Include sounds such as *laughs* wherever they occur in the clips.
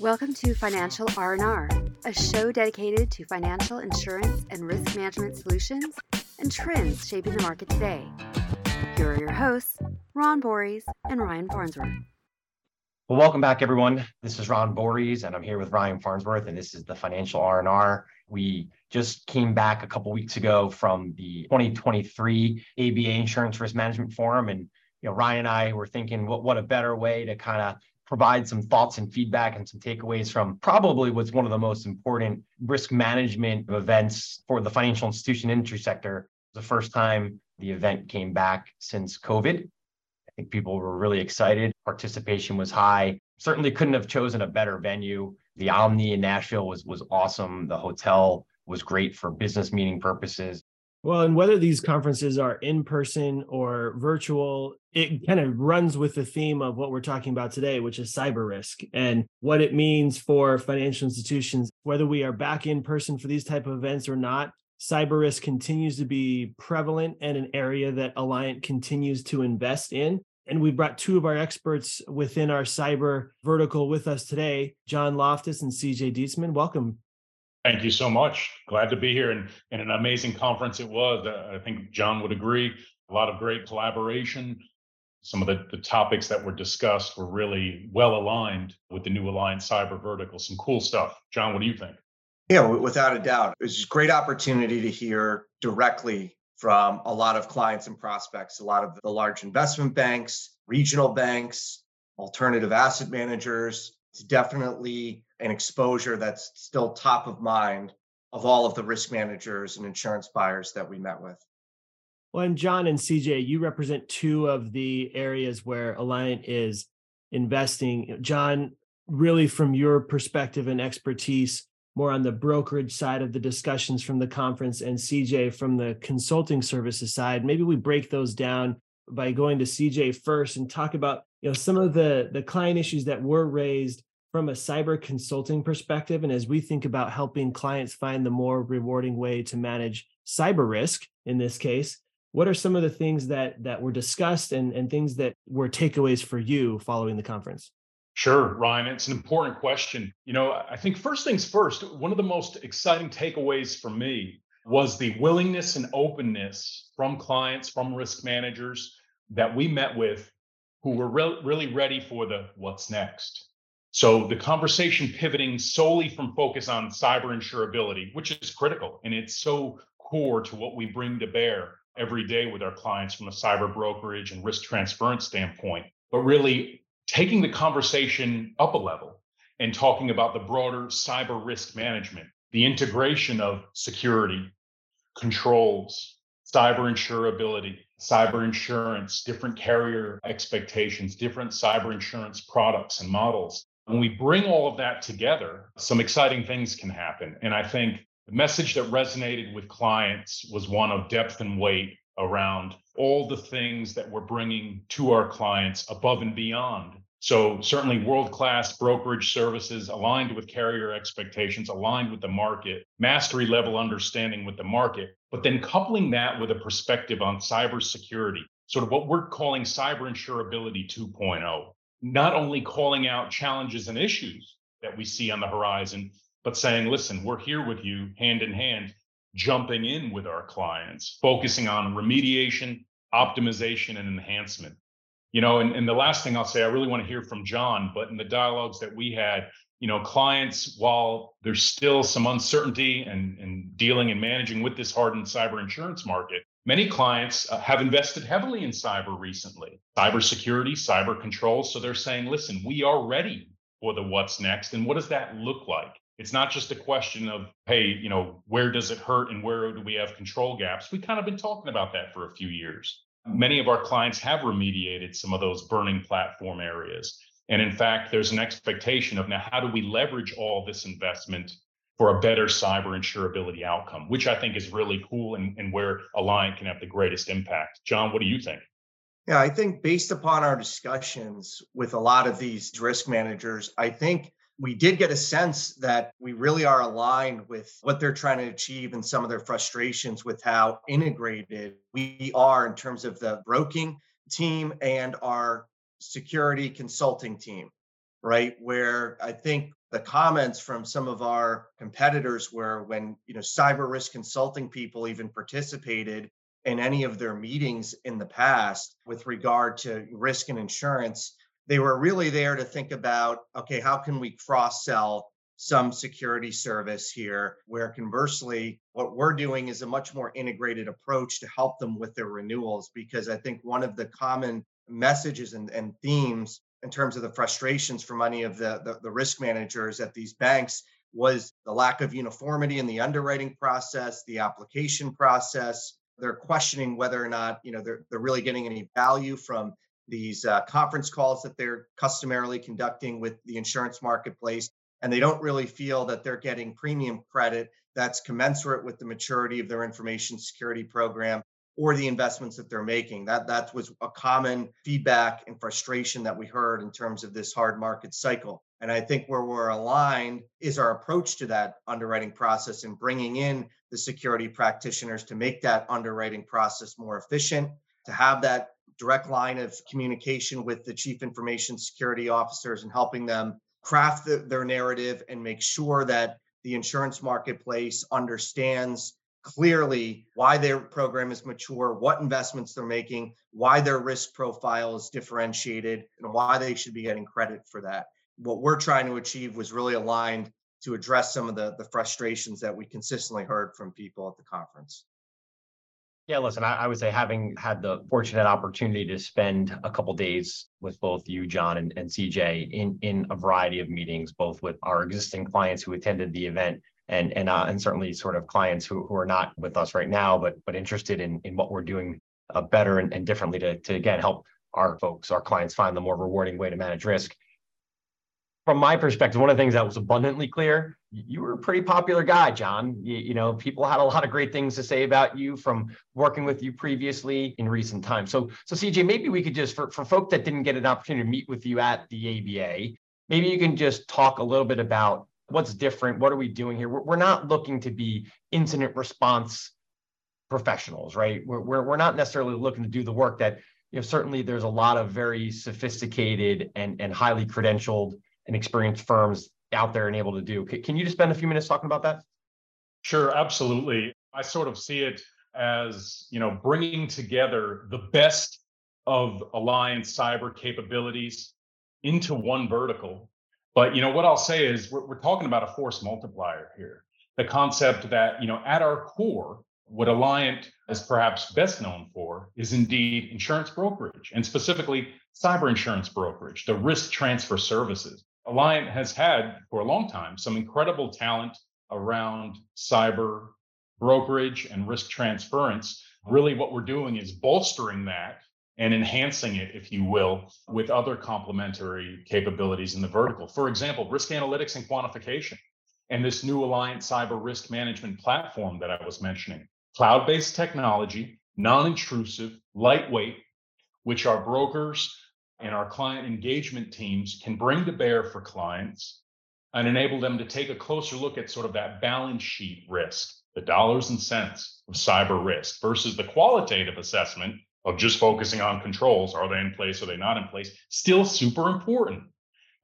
Welcome to Financial R&R, a show dedicated to financial insurance and risk management solutions and trends shaping the market today. Here are your hosts, Ron Borys and Ryan Farnsworth. Well, welcome back, everyone. This is Ron Borys, and I'm here with Ryan Farnsworth, and this is the Financial R&R. We just came back a couple weeks ago from the 2023 ABA Insurance Risk Management Forum, and you know, Ryan and I were thinking, what what a better way to kind of provide some thoughts and feedback and some takeaways from probably what's one of the most important risk management events for the financial institution industry sector. The first time the event came back since COVID. I think people were really excited. Participation was high. Certainly couldn't have chosen a better venue. The Omni in Nashville was was awesome. The hotel was great for business meeting purposes. Well, and whether these conferences are in person or virtual, it kind of runs with the theme of what we're talking about today, which is cyber risk and what it means for financial institutions, whether we are back in person for these type of events or not. Cyber risk continues to be prevalent and an area that Alliant continues to invest in. And we brought two of our experts within our cyber vertical with us today, John Loftus and CJ Dietzman. Welcome. Thank you so much. Glad to be here and, and an amazing conference it was. Uh, I think John would agree. A lot of great collaboration. Some of the, the topics that were discussed were really well aligned with the new Alliant Cyber vertical. Some cool stuff. John, what do you think? Yeah, without a doubt. It was a great opportunity to hear directly from a lot of clients and prospects, a lot of the large investment banks, regional banks, alternative asset managers. It's definitely an exposure that's still top of mind of all of the risk managers and insurance buyers that we met with. Well, and John and CJ, you represent two of the areas where Alliant is investing. John, really from your perspective and expertise, more on the brokerage side of the discussions from the conference, and CJ from the consulting services side. Maybe we break those down by going to CJ first and talk about you know some of the the client issues that were raised from a cyber consulting perspective and as we think about helping clients find the more rewarding way to manage cyber risk in this case what are some of the things that that were discussed and and things that were takeaways for you following the conference Sure, Ryan. It's an important question. You know, I think first things first, one of the most exciting takeaways for me was the willingness and openness from clients, from risk managers that we met with who were re- really ready for the what's next. So the conversation pivoting solely from focus on cyber insurability, which is critical and it's so core to what we bring to bear every day with our clients from a cyber brokerage and risk transference standpoint, but really taking the conversation up a level and talking about the broader cyber risk management, the integration of security, controls, cyber insurability, cyber insurance, different carrier expectations, different cyber insurance products and models, when we bring all of that together, some exciting things can happen. And I think the message that resonated with clients was one of depth and weight around all the things that we're bringing to our clients above and beyond. So, certainly, world class brokerage services aligned with carrier expectations, aligned with the market, mastery level understanding with the market, but then coupling that with a perspective on cybersecurity, sort of what we're calling cyber insurability 2.0 not only calling out challenges and issues that we see on the horizon, but saying, listen, we're here with you hand in hand, jumping in with our clients, focusing on remediation, optimization, and enhancement. You know, and, and the last thing I'll say, I really want to hear from John, but in the dialogues that we had, you know, clients, while there's still some uncertainty and, and dealing and managing with this hardened cyber insurance market, Many clients uh, have invested heavily in cyber recently, cybersecurity, cyber control. So they're saying, listen, we are ready for the what's next. And what does that look like? It's not just a question of, hey, you know, where does it hurt and where do we have control gaps? We kind of been talking about that for a few years. Many of our clients have remediated some of those burning platform areas. And in fact, there's an expectation of now how do we leverage all this investment for a better cyber insurability outcome, which I think is really cool and, and where Alliant can have the greatest impact. John, what do you think? Yeah, I think based upon our discussions with a lot of these risk managers, I think we did get a sense that we really are aligned with what they're trying to achieve and some of their frustrations with how integrated we are in terms of the broking team and our security consulting team, right? Where I think the comments from some of our competitors were when you know cyber risk consulting people even participated in any of their meetings in the past with regard to risk and insurance they were really there to think about okay how can we cross sell some security service here? Where conversely what we're doing is a much more integrated approach to help them with their renewals because i think one of the common messages and, and themes in terms of the frustrations for many of the, the, the risk managers at these banks was the lack of uniformity in the underwriting process, the application process. They're questioning whether or not you know they're they're really getting any value from these uh, conference calls that they're customarily conducting with the insurance marketplace, and they don't really feel that they're getting premium credit that's commensurate with the maturity of their information security program or the investments that they're making. That that was a common feedback and frustration that we heard in terms of this hard market cycle. And I think where we're aligned is our approach to that underwriting process and bringing in the security practitioners to make that underwriting process more efficient, to have that direct line of communication with the chief information security officers and helping them craft the, their narrative and make sure that the insurance marketplace understands clearly why their program is mature, what investments they're making, why their risk profile is differentiated, and why they should be getting credit for that. What we're trying to achieve was really aligned to address some of the, the frustrations that we consistently heard from people at the conference. Yeah, listen, I, I, would say having had the fortunate opportunity to spend a couple days with both you, John, and, and CJ in, in a variety of meetings, both with our existing clients who attended the event and and uh, and certainly sort of clients who, who are not with us right now, but but interested in in what we're doing uh, better and, and differently to to again help our folks, our clients find the more rewarding way to manage risk. From my perspective, one of the things that was abundantly clear, you were a pretty popular guy, John. You, you know, people had a lot of great things to say about you from working with you previously in recent times. So, so CJ, maybe we could just for for folk that didn't get an opportunity to meet with you at the ABA, maybe you can just talk a little bit about what's different? What are we doing here? We're, we're not looking to be incident response professionals right? We're, we're, we're not necessarily looking to do the work that you know certainly there's a lot of very sophisticated and, and highly credentialed and experienced firms out there and able to do. Can you just spend a few minutes talking about that? Sure absolutely. I sort of see it as you know bringing together the best of Alliant Cyber capabilities into one vertical but you know what I'll say is we're, we're talking about a force multiplier here. The concept that you know at our core, what Alliant is perhaps best known for is indeed insurance brokerage and specifically cyber insurance brokerage, the risk transfer services. Alliant has had for a long time some incredible talent around cyber brokerage and risk transference. Really, what we're doing is bolstering that and enhancing it, if you will, with other complementary capabilities in the vertical. For example, risk analytics and quantification, and this new Alliant Cyber Risk Management platform that I was mentioning. Cloud based technology, non intrusive, lightweight, which our brokers and our client engagement teams can bring to bear for clients and enable them to take a closer look at sort of that balance sheet risk, the dollars and cents of cyber risk versus the qualitative assessment of just focusing on controls. Are they in place? Are they not in place? Still super important.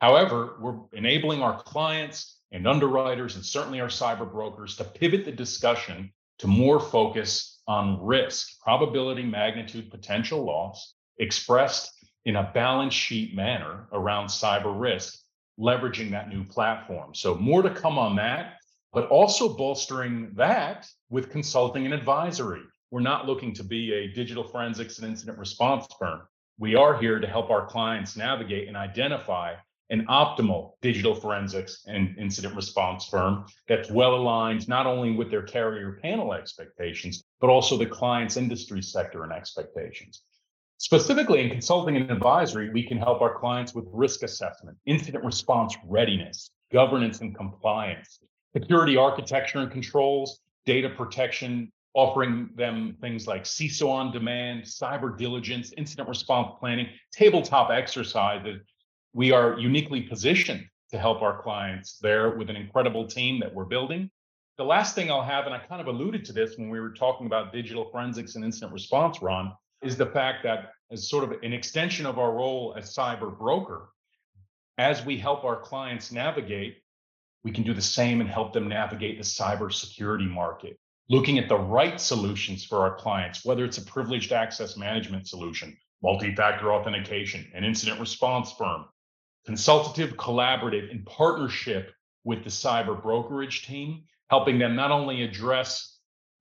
However, we're enabling our clients and underwriters and certainly our cyber brokers to pivot the discussion to more focus on risk, probability, magnitude, potential loss expressed in a balance sheet manner around cyber risk, leveraging that new platform. So, more to come on that, but also bolstering that with consulting and advisory. We're not looking to be a digital forensics and incident response firm. We are here to help our clients navigate and identify an optimal digital forensics and incident response firm that's well aligned not only with their carrier panel expectations, but also the client's industry sector and expectations. Specifically in consulting and advisory, we can help our clients with risk assessment, incident response readiness, governance and compliance, security architecture and controls, data protection offering them things like CISO on demand, cyber diligence, incident response planning, tabletop exercises. We are uniquely positioned to help our clients there with an incredible team that we're building. The last thing I'll have, and I kind of alluded to this when we were talking about digital forensics and incident response, Ron, is the fact that as sort of an extension of our role as cyber broker, as we help our clients navigate we can do the same and help them navigate the cybersecurity market. Looking at the right solutions for our clients, whether it's a privileged access management solution, multi factor authentication, an incident response firm, consultative, collaborative, in partnership with the cyber brokerage team, helping them not only address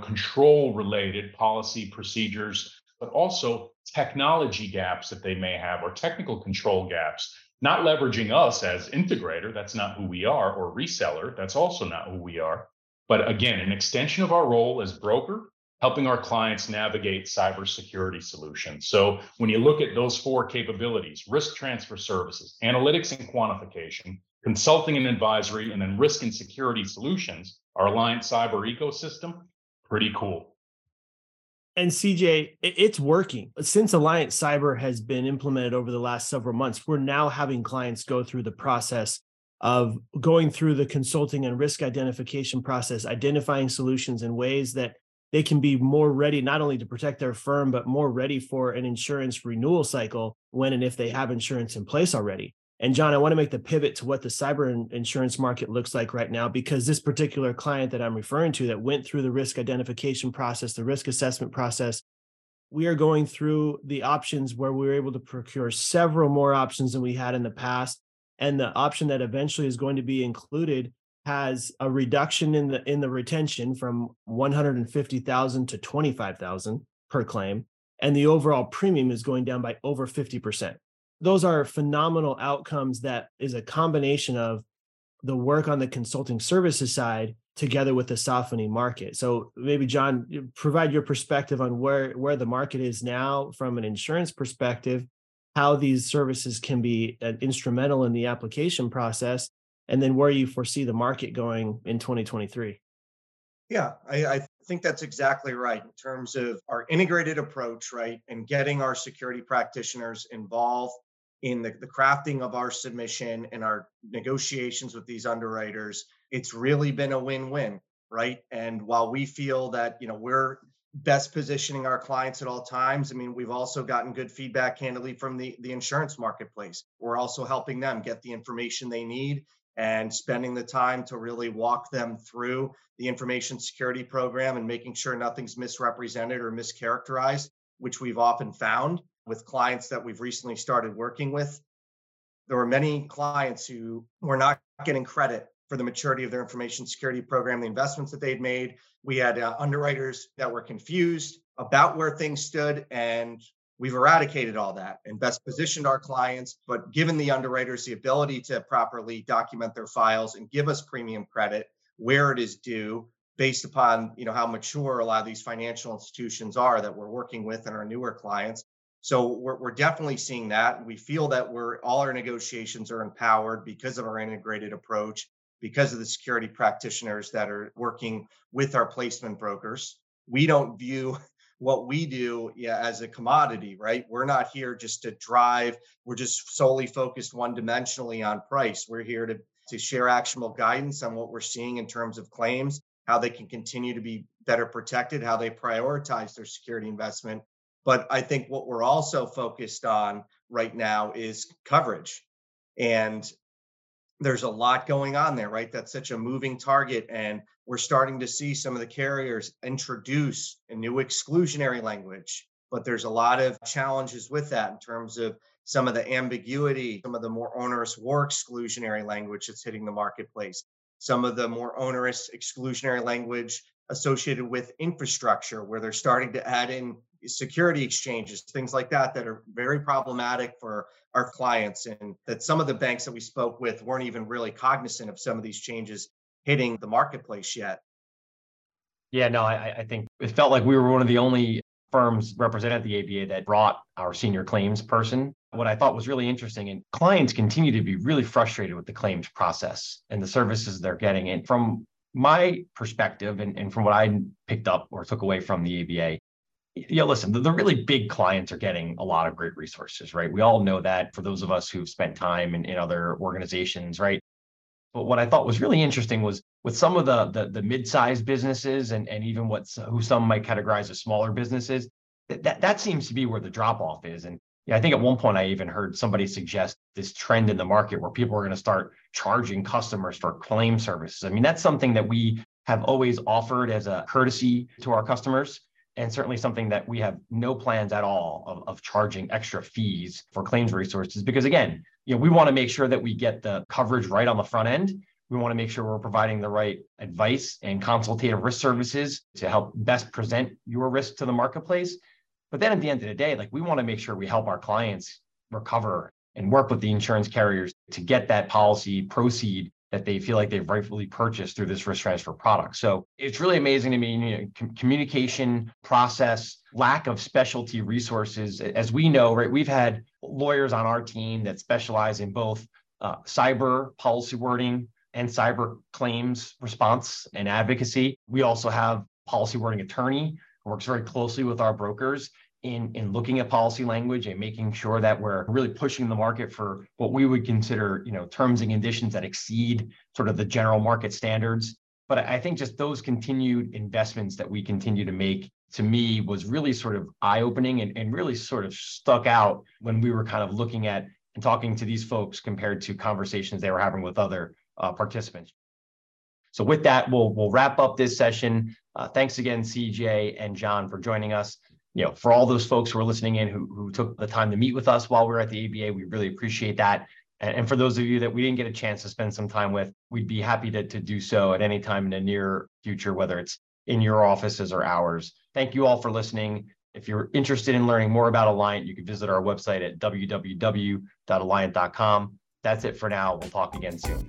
control related policy procedures, but also technology gaps that they may have or technical control gaps. Not leveraging us as integrator, that's not who we are, or reseller, that's also not who we are. But again, an extension of our role as broker, helping our clients navigate cybersecurity solutions. So when you look at those four capabilities risk transfer services, analytics and quantification, consulting and advisory, and then risk and security solutions, our Alliant Cyber ecosystem, pretty cool. And CJ, it's working. Since Alliant Cyber has been implemented over the last several months, we're now having clients go through the process of going through the consulting and risk identification process, identifying solutions in ways that they can be more ready not only to protect their firm, but more ready for an insurance renewal cycle when and if they have insurance in place already. And John, I want to make the pivot to what the cyber insurance market looks like right now, because this particular client that I'm referring to that went through the risk identification process, the risk assessment process, we are going through the options where we were able to procure several more options than we had in the past. And the option that eventually is going to be included has a reduction in the in the retention from 150,000 to 25,000 per claim and the overall premium is going down by over 50% those are phenomenal outcomes that is a combination of the work on the consulting services side together with the softening market. So maybe John, provide your perspective on where where the market is now from an insurance perspective, how these services can be uh, instrumental in the application process, and then where you foresee the market going in 2023. Yeah, I, I think that's exactly right in terms of our integrated approach, right, and getting our security practitioners involved in the, the crafting of our submission and our negotiations with these underwriters it's really been a win-win right and while we feel that you know we're best positioning our clients at all times i mean we've also gotten good feedback candidly from the the insurance marketplace we're also helping them get the information they need and spending the time to really walk them through the information security program and making sure nothing's misrepresented or mischaracterized which we've often found with clients that we've recently started working with. There were many clients who were not getting credit for the maturity of their information security program, the investments that they'd made. We had uh, underwriters that were confused about where things stood, and we've eradicated all that and best positioned our clients, but given the underwriters the ability to properly document their files and give us premium credit where it is due based upon you know how mature a lot of these financial institutions are that we're working with and our newer clients so we're, we're definitely seeing that. We feel that we're all our negotiations are empowered because of our integrated approach, because of the security practitioners that are working with our placement brokers. We don't view *laughs* what we do yeah, as a commodity, right? We're not here just to drive. We're just solely focused one dimensionally on price. We're here to to share actionable guidance on what we're seeing in terms of claims, how they can continue to be better protected, how they prioritize their security investment, but I think what we're also focused on right now is coverage. And there's a lot going on there, right? That's such a moving target. And we're starting to see some of the carriers introduce a new exclusionary language. But there's a lot of challenges with that in terms of some of the ambiguity, some of the more onerous war exclusionary language that's hitting the marketplace, some of the more onerous exclusionary language associated with infrastructure, where they're starting to add in security exchanges, things like that, that are very problematic for our clients. And that some of the banks that we spoke with weren't even really cognizant of some of these changes hitting the marketplace yet. Yeah, no, I, I think it felt like we were one of the only firms represented at the ABA that brought our senior claims person. What I thought was really interesting, and clients continue to be really frustrated with the claims process and the services they're getting. And from my perspective, and, and from what I picked up or took away from the ABA, yeah, listen, the, the, really big clients are getting a lot of great resources, right? We all know that for those of us who've spent time in, in other organizations, right? But what I thought was really interesting was with some of the the, the mid-sized businesses and, and even what who some might categorize as smaller businesses, that, that seems to be where the drop off is. And Yeah, I think at one point I even heard somebody suggest this trend in the market where people are going to start charging customers for claim services. I mean, that's something that we have always offered as a courtesy to our customers and certainly something that we have no plans at all of, of charging extra fees for claims resources because again you know we want to make sure that we get the coverage right on the front end. We want to make sure we're providing the right advice and consultative risk services to help best present your risk to the marketplace. But then at the end of the day like we want to make sure we help our clients recover and work with the insurance carriers to get that policy proceed that they feel like they've rightfully purchased through this risk transfer product. So it's really amazing to me, you know, com- communication process, lack of specialty resources. As we know, right, we've had lawyers on our team that specialize in both uh, cyber policy wording and cyber claims response and advocacy. We also have policy wording attorney who works very closely with our brokers in, in looking at policy language and making sure that we're really pushing the market for what we would consider, you know, terms and conditions that exceed sort of the general market standards. But I think just those continued investments that we continue to make to me was really sort of eye-opening and, and really sort of stuck out when we were kind of looking at and talking to these folks compared to conversations they were having with other uh, participants. So with that, we'll we'll wrap up this session. Uh, thanks again, CJ and John, for joining us you know, for all those folks who are listening in who, who took the time to meet with us while we are at the ABA, we really appreciate that. And, and for those of you that we didn't get a chance to spend some time with, we'd be happy to, to do so at any time in the near future, whether it's in your offices or ours. Thank you all for listening. If you're interested in learning more about Alliant, you can visit our website at www.alliant.com. That's it for now. We'll talk again soon.